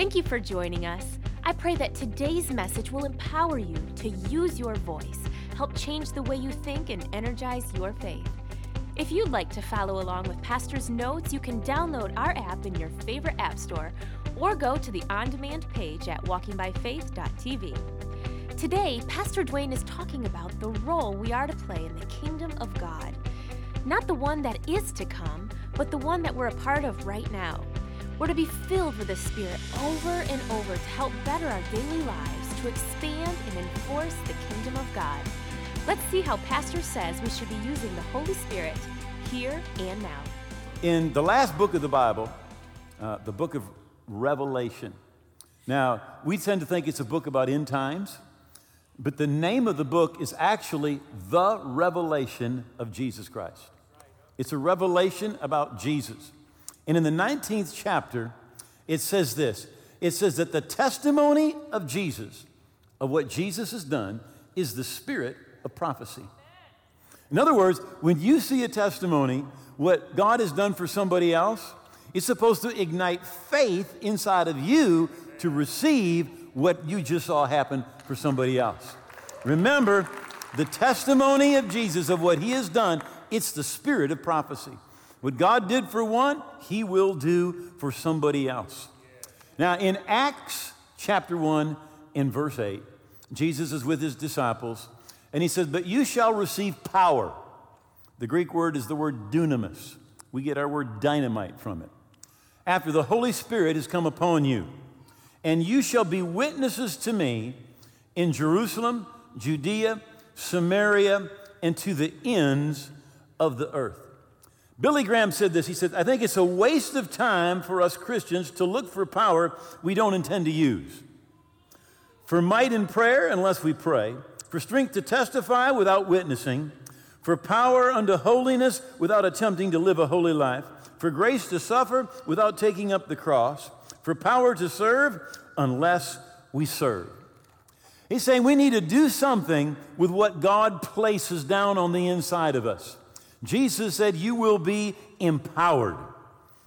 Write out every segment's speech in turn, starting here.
Thank you for joining us. I pray that today's message will empower you to use your voice, help change the way you think, and energize your faith. If you'd like to follow along with Pastor's notes, you can download our app in your favorite app store or go to the on demand page at walkingbyfaith.tv. Today, Pastor Duane is talking about the role we are to play in the kingdom of God. Not the one that is to come, but the one that we're a part of right now. We're to be filled with the Spirit over and over to help better our daily lives, to expand and enforce the kingdom of God. Let's see how Pastor says we should be using the Holy Spirit here and now. In the last book of the Bible, uh, the book of Revelation. Now, we tend to think it's a book about end times, but the name of the book is actually The Revelation of Jesus Christ. It's a revelation about Jesus. And in the 19th chapter, it says this it says that the testimony of Jesus, of what Jesus has done, is the spirit of prophecy. In other words, when you see a testimony, what God has done for somebody else, it's supposed to ignite faith inside of you to receive what you just saw happen for somebody else. Remember, the testimony of Jesus of what he has done, it's the spirit of prophecy. What God did for one, He will do for somebody else. Now, in Acts chapter 1 in verse 8, Jesus is with His disciples, and He says, But you shall receive power. The Greek word is the word dunamis. We get our word dynamite from it. After the Holy Spirit has come upon you, and you shall be witnesses to me in Jerusalem, Judea, Samaria, and to the ends of the earth. Billy Graham said this. He said, I think it's a waste of time for us Christians to look for power we don't intend to use. For might in prayer, unless we pray. For strength to testify without witnessing. For power unto holiness without attempting to live a holy life. For grace to suffer without taking up the cross. For power to serve unless we serve. He's saying we need to do something with what God places down on the inside of us. Jesus said, You will be empowered.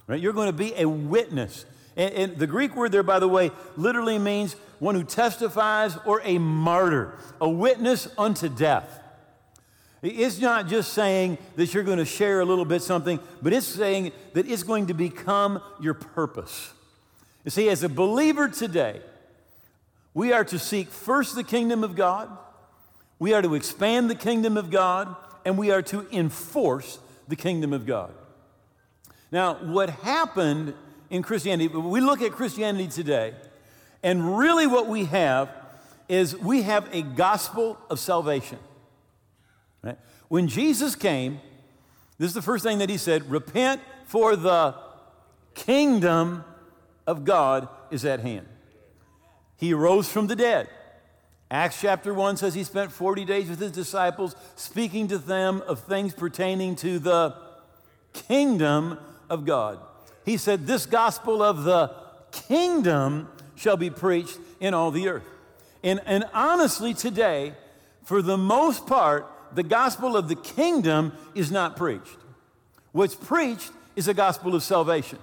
Right? You're going to be a witness. And, and, the Greek word there, by the way, literally means one who testifies or a martyr, a witness unto death. It's not just saying that you're going to share a little bit something, but it's saying that it's going to become your purpose. You see, as a believer today, we are to seek first the kingdom of God, we are to expand the kingdom of God, and we are to enforce the kingdom of God. Now, what happened in Christianity, we look at Christianity today, and really what we have is we have a gospel of salvation. Right? When Jesus came, this is the first thing that he said repent, for the kingdom of God is at hand. He rose from the dead. Acts chapter 1 says he spent 40 days with his disciples, speaking to them of things pertaining to the kingdom of God. He said, This gospel of the kingdom shall be preached in all the earth. And, and honestly, today, for the most part, the gospel of the kingdom is not preached. What's preached is a gospel of salvation.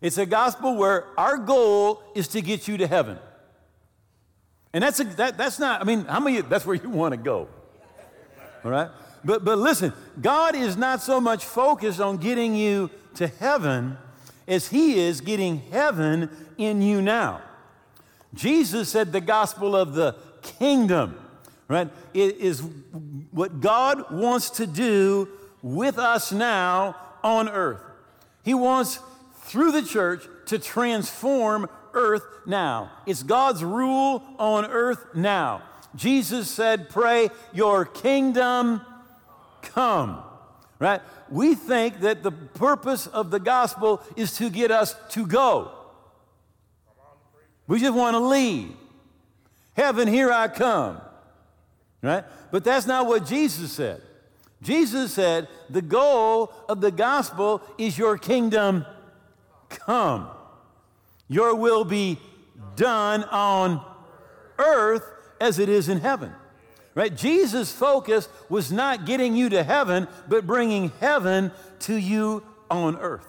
It's a gospel where our goal is to get you to heaven. And that's, a, that, that's not, I mean, how many, that's where you want to go. All right? But, but listen, God is not so much focused on getting you to heaven as He is getting heaven in you now. Jesus said the gospel of the kingdom, right? It is what God wants to do with us now on earth. He wants, through the church, to transform earth now. It's God's rule on earth now. Jesus said, Pray, your kingdom come. Right? We think that the purpose of the gospel is to get us to go. We just want to leave. Heaven, here I come. Right? But that's not what Jesus said. Jesus said, the goal of the gospel is your kingdom come. Your will be done on earth as it is in heaven. Right? Jesus' focus was not getting you to heaven, but bringing heaven to you on earth.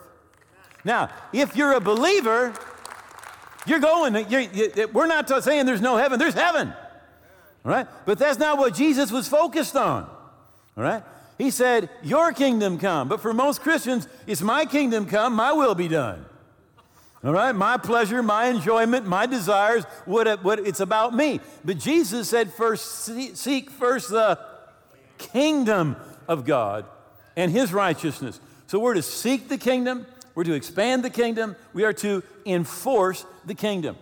Now, if you're a believer, You're going, you're, you, we're not saying there's no heaven, there's heaven. All right? But that's not what Jesus was focused on. All right? He said, Your kingdom come. But for most Christians, it's my kingdom come, my will be done. All right? My pleasure, my enjoyment, my desires, what, what it's about me. But Jesus said, First, seek first the kingdom of God and his righteousness. So we're to seek the kingdom, we're to expand the kingdom, we are to enforce the kingdom.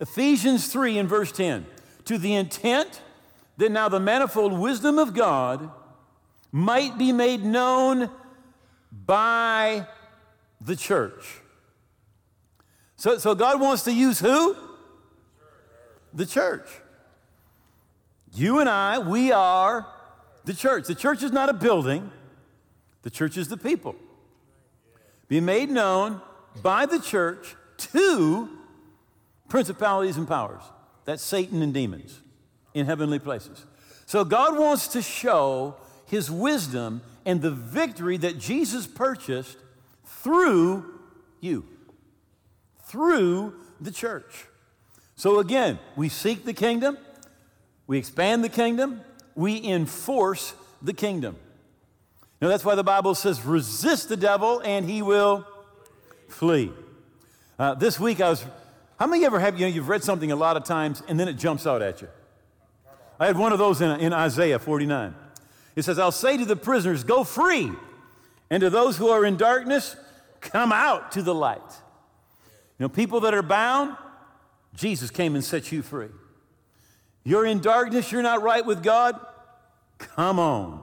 Ephesians 3 in verse 10 to the intent that now the manifold wisdom of God might be made known by the church. So, so God wants to use who? The church. You and I, we are the church. The church is not a building, the church is the people. Be made known by the church to principalities and powers. That's Satan and demons in heavenly places. So God wants to show his wisdom and the victory that Jesus purchased through you, through the church. So again, we seek the kingdom, we expand the kingdom, we enforce the kingdom. Now that's why the Bible says, resist the devil and he will flee. Uh, this week I was how many ever have, you know, you've read something a lot of times and then it jumps out at you? I had one of those in, in Isaiah 49. It says, I'll say to the prisoners, go free, and to those who are in darkness, come out to the light. You know, people that are bound, Jesus came and set you free. You're in darkness, you're not right with God, come on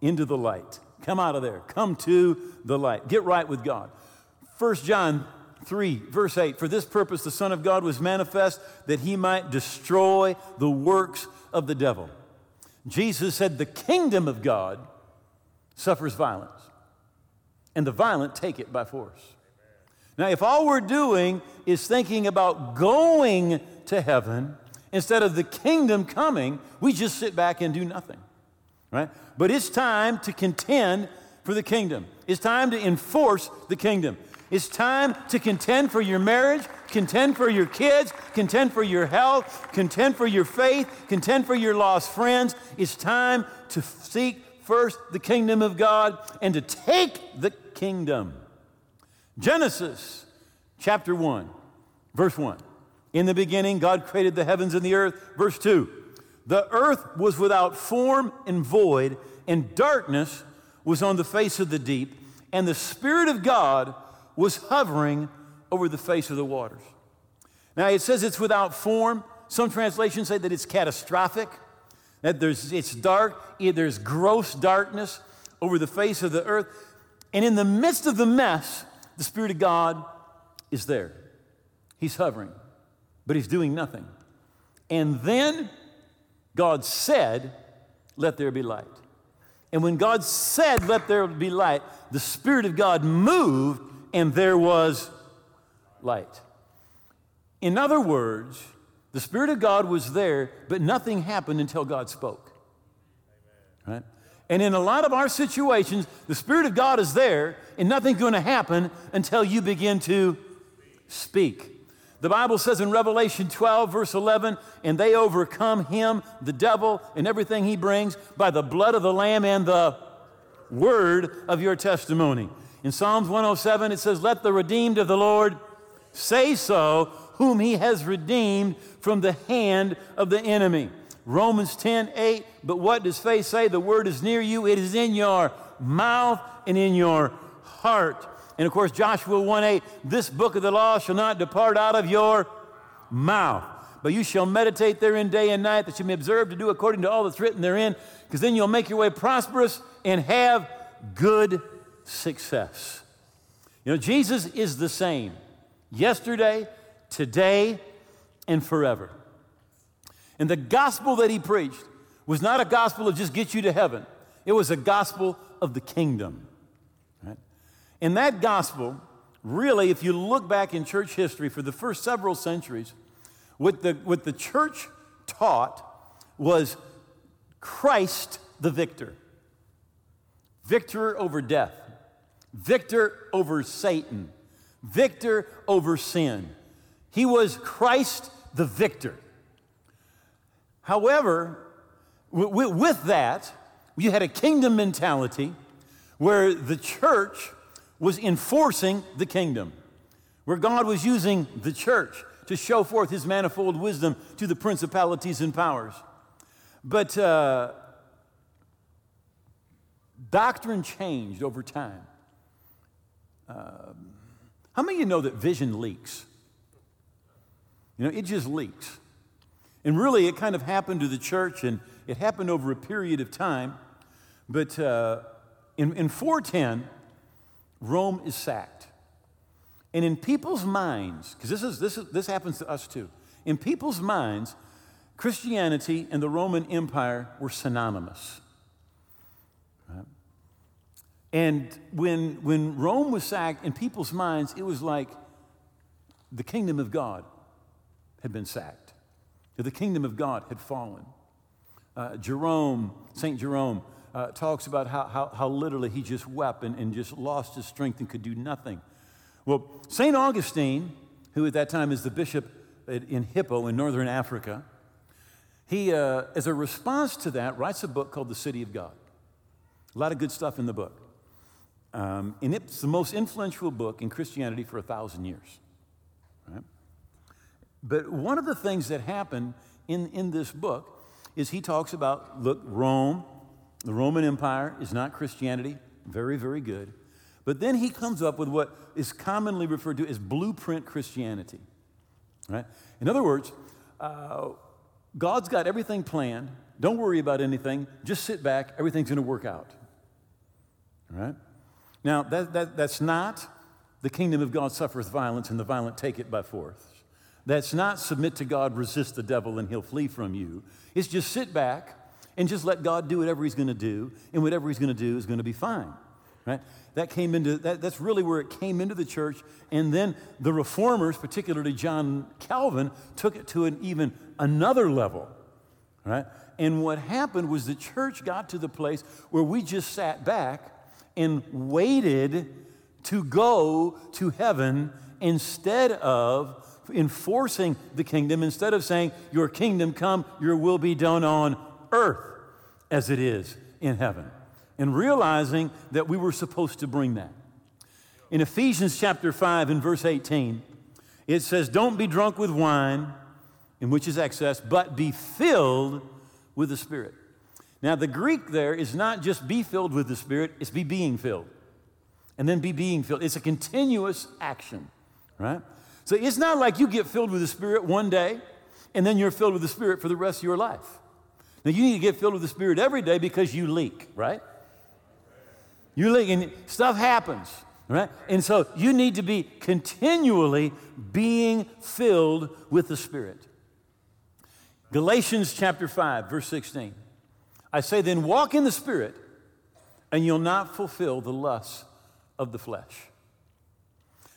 into the light. Come out of there. Come to the light. Get right with God. 1 John 3, verse 8 For this purpose the Son of God was manifest that he might destroy the works of the devil. Jesus said, The kingdom of God suffers violence, and the violent take it by force. Now, if all we're doing is thinking about going to heaven instead of the kingdom coming, we just sit back and do nothing, right? But it's time to contend for the kingdom. It's time to enforce the kingdom. It's time to contend for your marriage, contend for your kids, contend for your health, contend for your faith, contend for your lost friends. It's time to seek first the kingdom of God and to take the kingdom. Genesis chapter 1, verse 1. In the beginning, God created the heavens and the earth. Verse 2 The earth was without form and void, and darkness was on the face of the deep, and the Spirit of God was hovering over the face of the waters. Now it says it's without form. Some translations say that it's catastrophic, that there's, it's dark, eh, there's gross darkness over the face of the earth. And in the midst of the mess, the Spirit of God is there. He's hovering, but He's doing nothing. And then God said, Let there be light. And when God said, Let there be light, the Spirit of God moved and there was light. In other words, the Spirit of God was there, but nothing happened until God spoke. Right? And in a lot of our situations, the Spirit of God is there, and nothing's going to happen until you begin to speak. The Bible says in Revelation 12, verse 11, and they overcome him, the devil, and everything he brings by the blood of the Lamb and the word of your testimony. In Psalms 107, it says, Let the redeemed of the Lord say so, whom he has redeemed from the hand of the enemy. Romans 10 8, but what does faith say? The word is near you, it is in your mouth and in your heart. And of course, Joshua 1 8, this book of the law shall not depart out of your mouth, but you shall meditate therein day and night, that you may observe to do according to all that's written therein, because then you'll make your way prosperous and have good success. You know, Jesus is the same yesterday, today, and forever. And the gospel that he preached was not a gospel of just get you to heaven, it was a gospel of the kingdom. Right? And that gospel, really, if you look back in church history for the first several centuries, what the, what the church taught was Christ the victor, victor over death, victor over Satan, victor over sin. He was Christ the victor. However, with that, you had a kingdom mentality where the church was enforcing the kingdom, where God was using the church to show forth his manifold wisdom to the principalities and powers. But uh, doctrine changed over time. Uh, how many of you know that vision leaks? You know, it just leaks. And really, it kind of happened to the church, and it happened over a period of time. But uh, in, in 410, Rome is sacked. And in people's minds, because this, is, this, is, this happens to us too, in people's minds, Christianity and the Roman Empire were synonymous. And when, when Rome was sacked, in people's minds, it was like the kingdom of God had been sacked, the kingdom of God had fallen. Uh, Jerome, St. Jerome, uh, talks about how, how, how, literally he just wept and, and just lost his strength and could do nothing. Well, St. Augustine, who at that time is the bishop in Hippo in northern Africa, he, uh, as a response to that, writes a book called The City of God. A lot of good stuff in the book. Um, and it's the most influential book in Christianity for a thousand years. Right? But one of the things that happened in, in this book is he talks about look, Rome, the Roman Empire is not Christianity, very, very good. But then he comes up with what is commonly referred to as blueprint Christianity. Right? In other words, uh, God's got everything planned. Don't worry about anything. Just sit back. Everything's going to work out. Right? Now, that, that, that's not the kingdom of God suffereth violence, and the violent take it by force. That's not submit to God, resist the devil, and he'll flee from you. It's just sit back and just let God do whatever he's going to do, and whatever he's going to do is going to be fine. Right? That came into that, that's really where it came into the church, and then the reformers, particularly John Calvin, took it to an even another level. Right? And what happened was the church got to the place where we just sat back and waited to go to heaven instead of enforcing the kingdom, instead of saying, Your kingdom come, your will be done on earth as it is in heaven, and realizing that we were supposed to bring that. In Ephesians chapter 5 and verse 18, it says, Don't be drunk with wine, in which is excess, but be filled with the Spirit. Now, the Greek there is not just be filled with the Spirit, it's be being filled. And then be being filled. It's a continuous action, right? So it's not like you get filled with the Spirit one day and then you're filled with the Spirit for the rest of your life. Now, you need to get filled with the Spirit every day because you leak, right? You leak, and stuff happens, right? And so you need to be continually being filled with the Spirit. Galatians chapter 5, verse 16. I say, then walk in the Spirit, and you'll not fulfill the lusts of the flesh.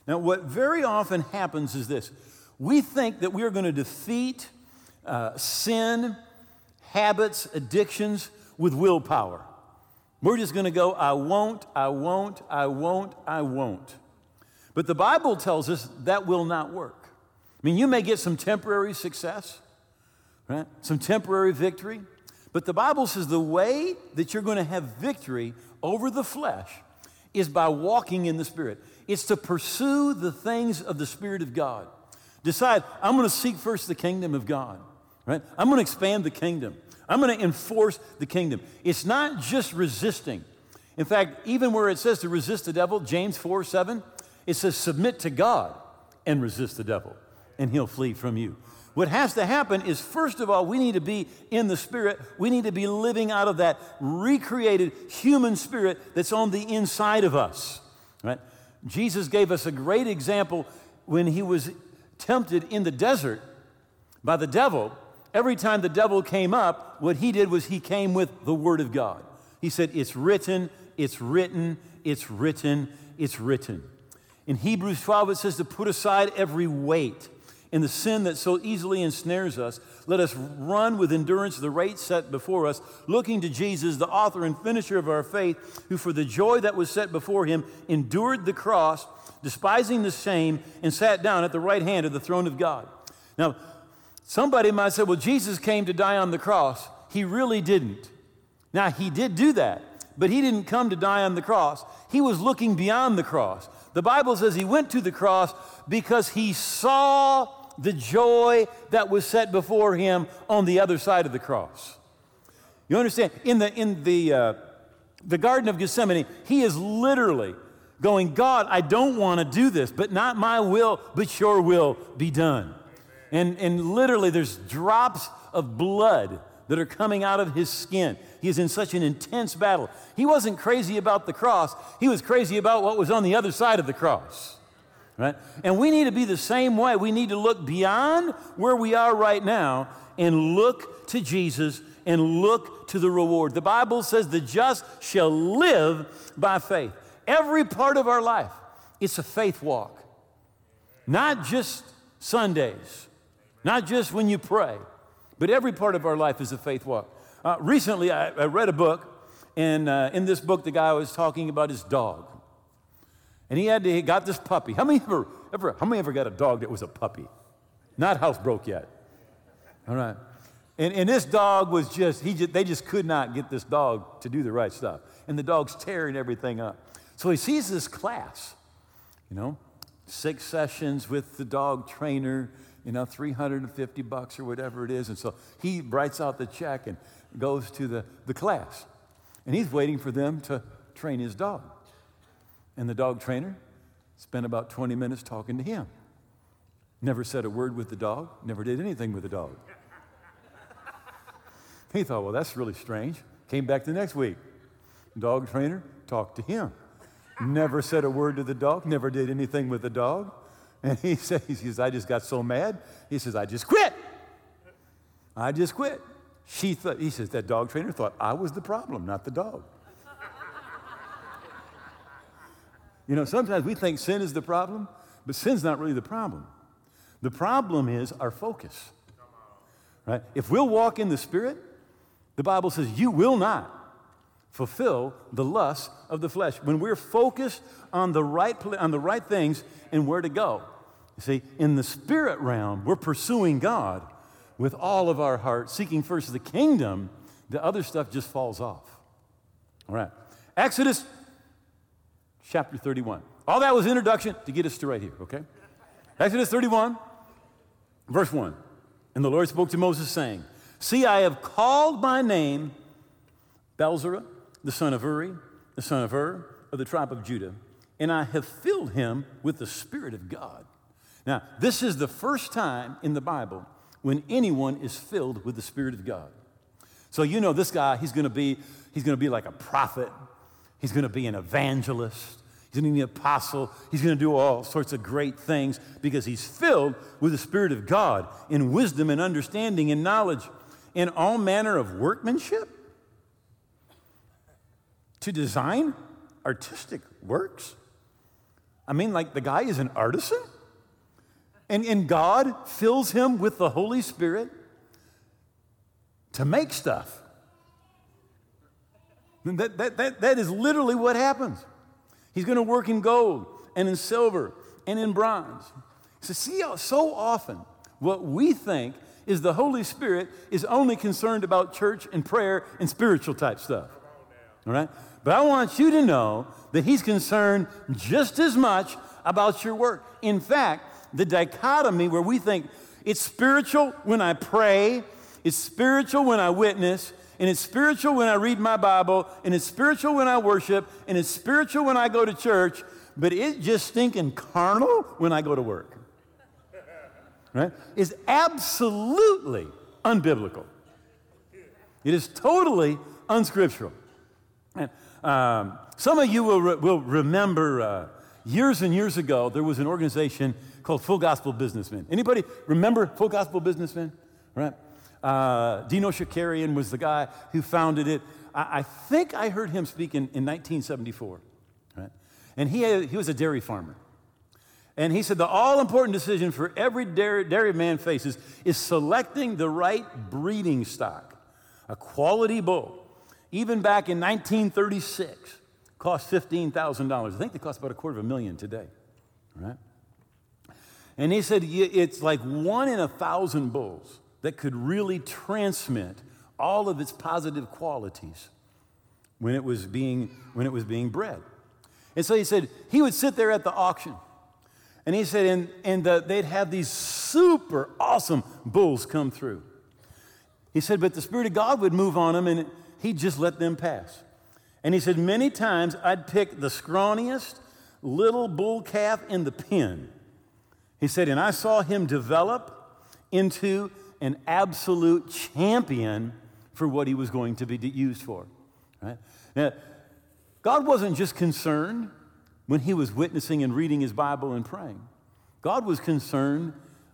Now, what very often happens is this we think that we are going to defeat uh, sin, habits, addictions with willpower. We're just going to go, I won't, I won't, I won't, I won't. But the Bible tells us that will not work. I mean, you may get some temporary success, right? Some temporary victory. But the Bible says the way that you're going to have victory over the flesh is by walking in the Spirit. It's to pursue the things of the Spirit of God. Decide, I'm going to seek first the kingdom of God, right? I'm going to expand the kingdom. I'm going to enforce the kingdom. It's not just resisting. In fact, even where it says to resist the devil, James 4 7, it says submit to God and resist the devil, and he'll flee from you. What has to happen is, first of all, we need to be in the Spirit. We need to be living out of that recreated human spirit that's on the inside of us. Right? Jesus gave us a great example when he was tempted in the desert by the devil. Every time the devil came up, what he did was he came with the Word of God. He said, It's written, it's written, it's written, it's written. In Hebrews 12, it says to put aside every weight in the sin that so easily ensnares us, let us run with endurance the race set before us, looking to Jesus, the author and finisher of our faith, who for the joy that was set before him endured the cross, despising the shame, and sat down at the right hand of the throne of God. Now, somebody might say, well, Jesus came to die on the cross. He really didn't. Now, he did do that, but he didn't come to die on the cross. He was looking beyond the cross. The Bible says he went to the cross because he saw the joy that was set before him on the other side of the cross. You understand? In the, in the, uh, the Garden of Gethsemane, he is literally going, God, I don't want to do this, but not my will, but your will be done. And, and literally, there's drops of blood that are coming out of his skin. He is in such an intense battle. He wasn't crazy about the cross, he was crazy about what was on the other side of the cross. Right? And we need to be the same way. We need to look beyond where we are right now and look to Jesus and look to the reward. The Bible says the just shall live by faith. Every part of our life, it's a faith walk. Not just Sundays, not just when you pray, but every part of our life is a faith walk. Uh, recently, I, I, read a book, and uh, in this book, the guy was talking about his dog. And he had to, he got this puppy. How many ever, ever, how many ever got a dog that was a puppy? Not housebroke yet. All right. And, and this dog was just, he just, they just could not get this dog to do the right stuff. And the dog's tearing everything up. So he sees this class, you know, six sessions with the dog trainer, you know, 350 bucks or whatever it is. And so he writes out the check and goes to the, the class. And he's waiting for them to train his dog. And the dog trainer spent about 20 minutes talking to him. Never said a word with the dog, never did anything with the dog. He thought, well, that's really strange. Came back the next week. Dog trainer talked to him. Never said a word to the dog, never did anything with the dog. And he says, he says, I just got so mad. He says, I just quit. I just quit. She thought, he says, that dog trainer thought I was the problem, not the dog. You know, sometimes we think sin is the problem, but sin's not really the problem. The problem is our focus. Right? If we'll walk in the Spirit, the Bible says you will not fulfill the lust of the flesh. When we're focused on the right, on the right things and where to go. You see, in the spirit realm, we're pursuing God with all of our heart, seeking first the kingdom. The other stuff just falls off. All right. Exodus chapter 31. All that was introduction to get us to right here, okay? Exodus 31, verse 1. And the Lord spoke to Moses, saying, See, I have called by name Bezalel, the son of Uri, the son of Hur, of the tribe of Judah, and I have filled him with the Spirit of God. Now, this is the first time in the Bible when anyone is filled with the Spirit of God. So you know this guy, he's gonna be, he's gonna be like a prophet, He's to be an evangelist. He's going to be an apostle. He's going to do all sorts of great things because he's filled with the Spirit of God in wisdom and understanding and knowledge in all manner of workmanship to design artistic works. I mean, like the guy is an artisan. And, and God fills him with the Holy Spirit to make stuff. That, that, that, that is literally what happens. He's going to work in gold and in silver and in bronze. So, see how so often what we think is the Holy Spirit is only concerned about church and prayer and spiritual type stuff. All right? But I want you to know that He's concerned just as much about your work. In fact, the dichotomy where we think it's spiritual when I pray, it's spiritual when I witness, and it's spiritual when I read my Bible, and it's spiritual when I worship, and it's spiritual when I go to church, but it's just stinking carnal when I go to work. Right? Is absolutely unbiblical. It is totally unscriptural. And, um, some of you will, re- will remember uh, years and years ago there was an organization called Full Gospel Businessmen. Anybody remember Full Gospel Businessmen? Right? Uh, Demos Shakarian was the guy who founded it. I, I think I heard him speak in, in 1974. Right? And he, had, he was a dairy farmer. And he said the all important decision for every dairy, dairy man faces is selecting the right breeding stock, a quality bull. Even back in 1936, cost $15,000. I think they cost about a quarter of a million today, right? And he said it's like one in a thousand bulls that could really transmit all of its positive qualities when it was being, when it was being bred. And so he said he would sit there at the auction. And he said, and, and the, they'd have these super awesome bulls come through. He said, but the Spirit of God would move on them and he'd just let them pass. And he said, many times I'd pick the scrawniest little bull calf in the pen. He said, and I saw him develop into an absolute champion for what he was going to be used for. Right? Now, God wasn't just concerned when he was witnessing and reading his Bible and praying. God was concerned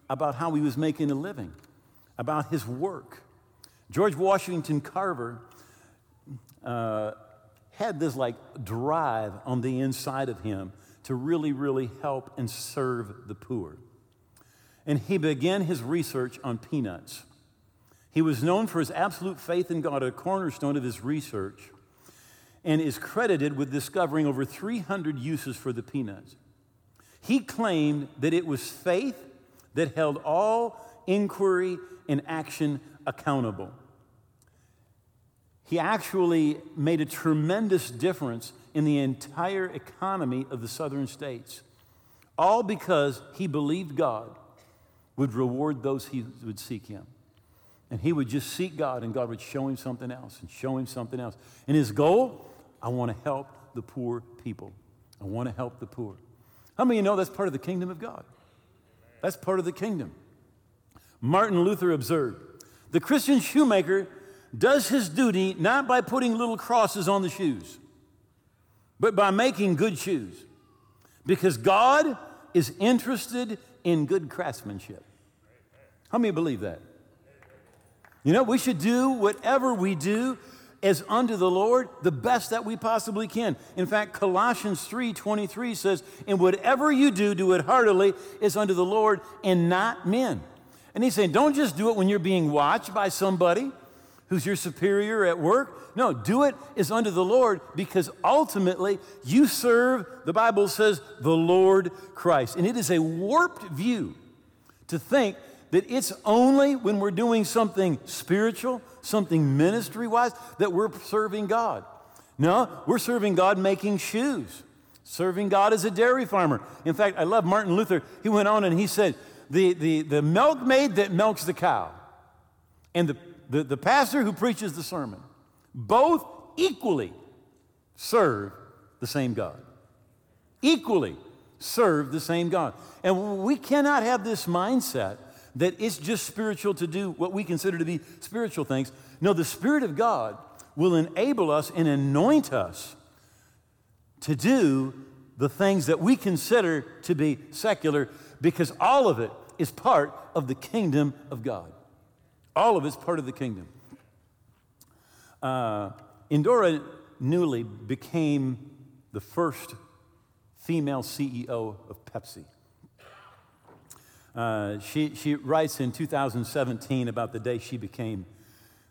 about how he was making a living, about his work. George Washington Carver uh, had this like drive on the inside of him to really, really help and serve the poor. And he began his research on peanuts. He was known for his absolute faith in God, a cornerstone of his research and is credited with discovering over 300 uses for the peanuts. He claimed that it was faith that held all inquiry and action accountable. He actually made a tremendous difference in the entire economy of the southern states, all because he believed God would reward those who would seek him. And he would just seek God, and God would show him something else and show him something else. And his goal I want to help the poor people. I want to help the poor. How many of you know that's part of the kingdom of God? That's part of the kingdom. Martin Luther observed the Christian shoemaker does his duty not by putting little crosses on the shoes, but by making good shoes. Because God is interested in good craftsmanship. How many believe that? You know, we should do whatever we do as unto the Lord the best that we possibly can. In fact, Colossians 3:23 says, "And whatever you do, do it heartily as unto the Lord and not men." And he's saying, don't just do it when you're being watched by somebody who's your superior at work. No, do it as unto the Lord because ultimately you serve, the Bible says, the Lord Christ. And it is a warped view to think that it's only when we're doing something spiritual, something ministry wise, that we're serving God. No, we're serving God making shoes, serving God as a dairy farmer. In fact, I love Martin Luther. He went on and he said, the, the, the milkmaid that milks the cow and the, the, the pastor who preaches the sermon both equally serve the same God. Equally serve the same God. And we cannot have this mindset that it's just spiritual to do what we consider to be spiritual things. No, the Spirit of God will enable us and anoint us to do the things that we consider to be secular because all of it is part of the kingdom of God. All of it's part of the kingdom. Uh, Indra Nooyi became the first female CEO of Pepsi. Uh, she, she writes in 2017 about the day she became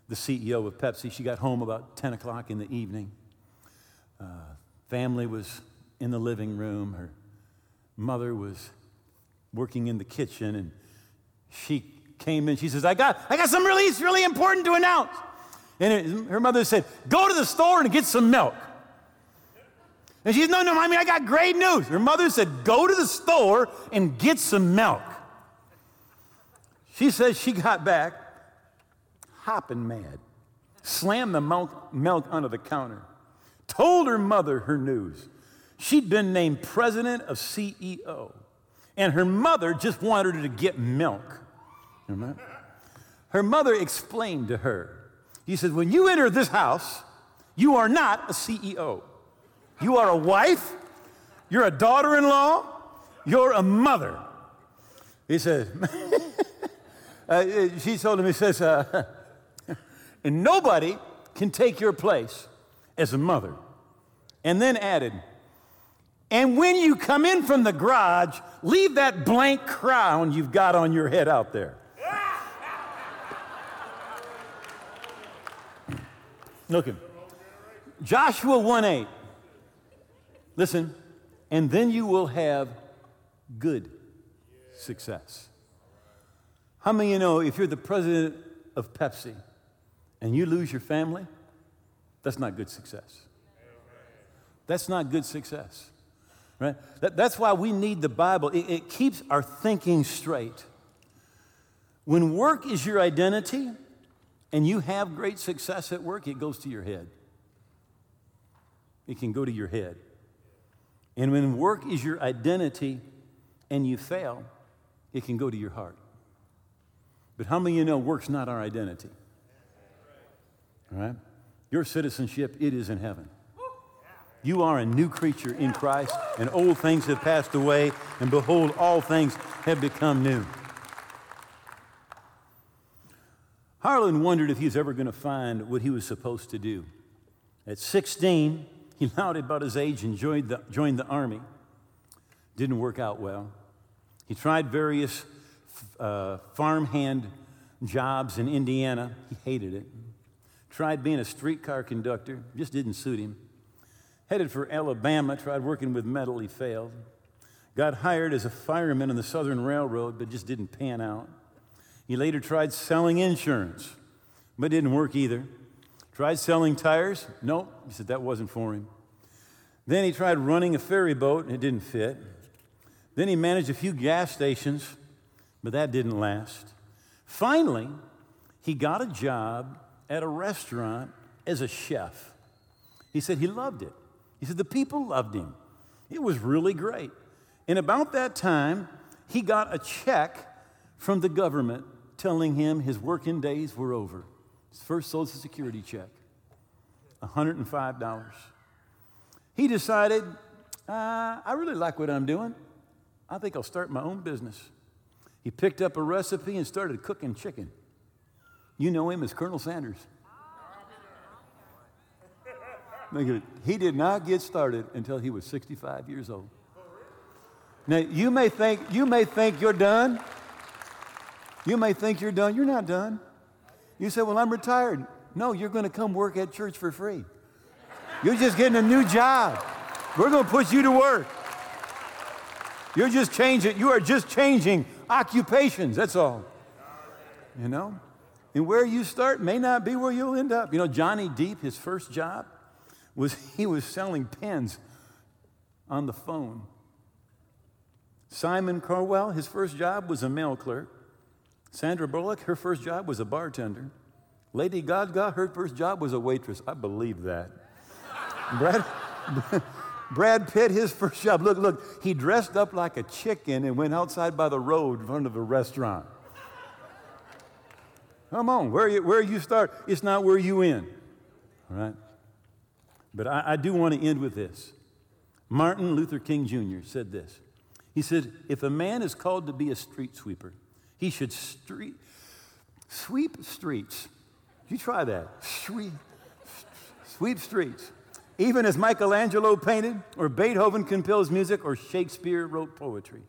the CEO of Pepsi. She got home about 10 o'clock in the evening. Uh, family was in the living room. Her mother was working in the kitchen, and she came in. She says, I got, I got some really, really important to announce. And it, her mother said, Go to the store and get some milk. And she said, No, no, I mean, I got great news. Her mother said, Go to the store and get some milk. She says she got back hopping mad, slammed the milk, milk under the counter, told her mother her news. She'd been named president of CEO, and her mother just wanted her to get milk. Her mother explained to her, he said, When you enter this house, you are not a CEO. You are a wife, you're a daughter in law, you're a mother. He said, uh, she told him, he says, uh, and nobody can take your place as a mother. And then added, And when you come in from the garage, leave that blank crown you've got on your head out there. Look Looking. Joshua 1 8. Listen, and then you will have good success. How many of you know if you're the president of Pepsi and you lose your family, that's not good success. That's not good success. Right? That, that's why we need the Bible. It, it keeps our thinking straight. When work is your identity and you have great success at work, it goes to your head. It can go to your head. And when work is your identity and you fail, it can go to your heart. But how many of you know work's not our identity? All right? Your citizenship, it is in heaven. You are a new creature in Christ, and old things have passed away, and behold, all things have become new. Harlan wondered if he was ever going to find what he was supposed to do. At 16, he lied about his age and joined the, joined the army. Didn't work out well. He tried various uh, farmhand jobs in Indiana. He hated it. Tried being a streetcar conductor, just didn't suit him. Headed for Alabama, tried working with metal, he failed. Got hired as a fireman on the Southern Railroad, but just didn't pan out. He later tried selling insurance, but didn't work either. Tried selling tires? Nope. He said that wasn't for him. Then he tried running a ferry boat, and it didn't fit. Then he managed a few gas stations, but that didn't last. Finally, he got a job at a restaurant as a chef. He said he loved it. He said the people loved him. It was really great. And about that time, he got a check from the government telling him his working days were over. His first Social Security check $105. He decided, uh, I really like what I'm doing. I think I'll start my own business. He picked up a recipe and started cooking chicken. You know him as Colonel Sanders. He did not get started until he was 65 years old. Now, you may think, you may think you're done. You may think you're done. You're not done. You say, Well, I'm retired. No, you're going to come work at church for free. You're just getting a new job. We're going to put you to work. You're just changing, you are just changing occupations, that's all. You know? And where you start may not be where you'll end up. You know, Johnny Depp, his first job was he was selling pens on the phone. Simon Cowell, his first job was a mail clerk. Sandra Bullock, her first job was a bartender. Lady Gaga, her first job was a waitress. I believe that. Brad, Brad Pitt, his first job, look, look, he dressed up like a chicken and went outside by the road in front of a restaurant. Come on, where you, where you start, it's not where you end. All right? But I, I do want to end with this. Martin Luther King Jr. said this. He said, If a man is called to be a street sweeper, he should street, sweep streets. You try that. Sweep, sweep streets. Even as Michelangelo painted, or Beethoven composed music, or Shakespeare wrote poetry.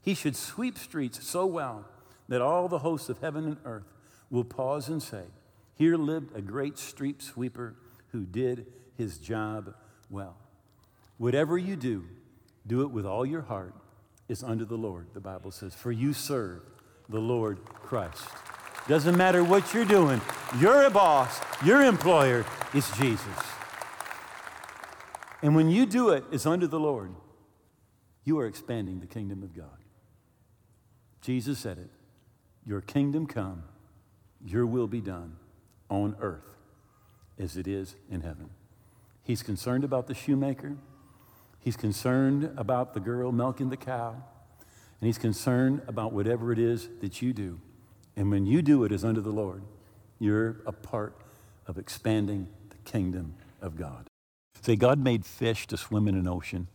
He should sweep streets so well that all the hosts of heaven and earth will pause and say, Here lived a great street sweeper who did his job well. Whatever you do, do it with all your heart. It's under the Lord, the Bible says, for you serve the Lord Christ. Doesn't matter what you're doing, you're a boss, your employer is Jesus. And when you do it, it's under the Lord, you are expanding the kingdom of God. Jesus said it Your kingdom come, your will be done on earth as it is in heaven. He's concerned about the shoemaker. He's concerned about the girl milking the cow. And he's concerned about whatever it is that you do. And when you do it as under the Lord, you're a part of expanding the kingdom of God. Say, God made fish to swim in an ocean.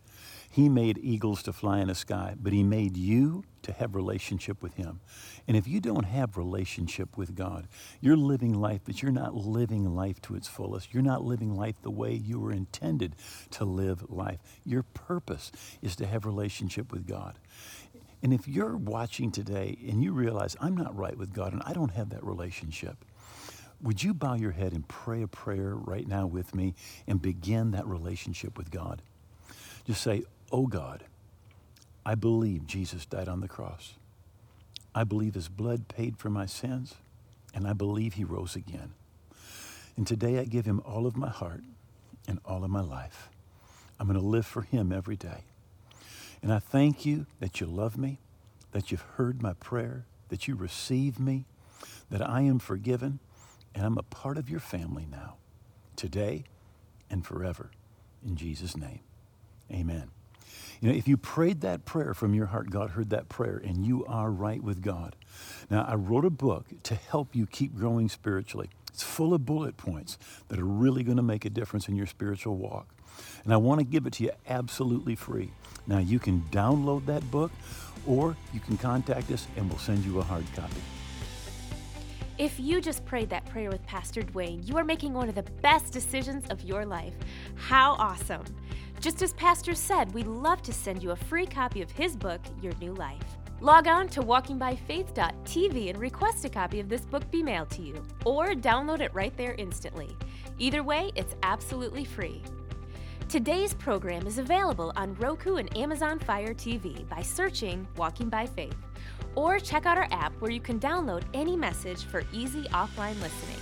He made eagles to fly in the sky, but He made you to have relationship with Him. And if you don't have relationship with God, you're living life, but you're not living life to its fullest. You're not living life the way you were intended to live life. Your purpose is to have relationship with God. And if you're watching today and you realize I'm not right with God and I don't have that relationship, would you bow your head and pray a prayer right now with me and begin that relationship with God? Just say, Oh God, I believe Jesus died on the cross. I believe his blood paid for my sins, and I believe he rose again. And today I give him all of my heart and all of my life. I'm going to live for him every day. And I thank you that you love me, that you've heard my prayer, that you receive me, that I am forgiven, and I'm a part of your family now, today and forever. In Jesus' name, amen. You know, if you prayed that prayer from your heart, God heard that prayer, and you are right with God. Now, I wrote a book to help you keep growing spiritually. It's full of bullet points that are really going to make a difference in your spiritual walk. And I want to give it to you absolutely free. Now, you can download that book or you can contact us and we'll send you a hard copy. If you just prayed that prayer with Pastor Duane, you are making one of the best decisions of your life. How awesome! Just as Pastor said, we'd love to send you a free copy of his book, Your New Life. Log on to walkingbyfaith.tv and request a copy of this book be mailed to you, or download it right there instantly. Either way, it's absolutely free. Today's program is available on Roku and Amazon Fire TV by searching Walking by Faith. Or check out our app where you can download any message for easy offline listening.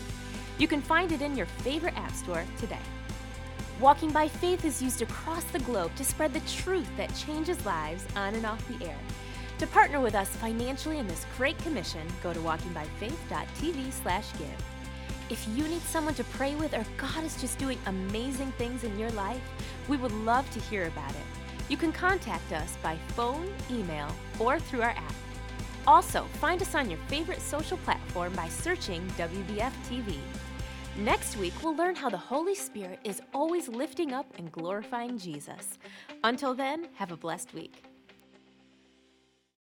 You can find it in your favorite app store today. Walking by Faith is used across the globe to spread the truth that changes lives on and off the air. To partner with us financially in this great commission, go to walkingbyfaith.tv/give. If you need someone to pray with or God is just doing amazing things in your life, we would love to hear about it. You can contact us by phone, email, or through our app. Also, find us on your favorite social platform by searching WBF TV. Next week, we'll learn how the Holy Spirit is always lifting up and glorifying Jesus. Until then, have a blessed week.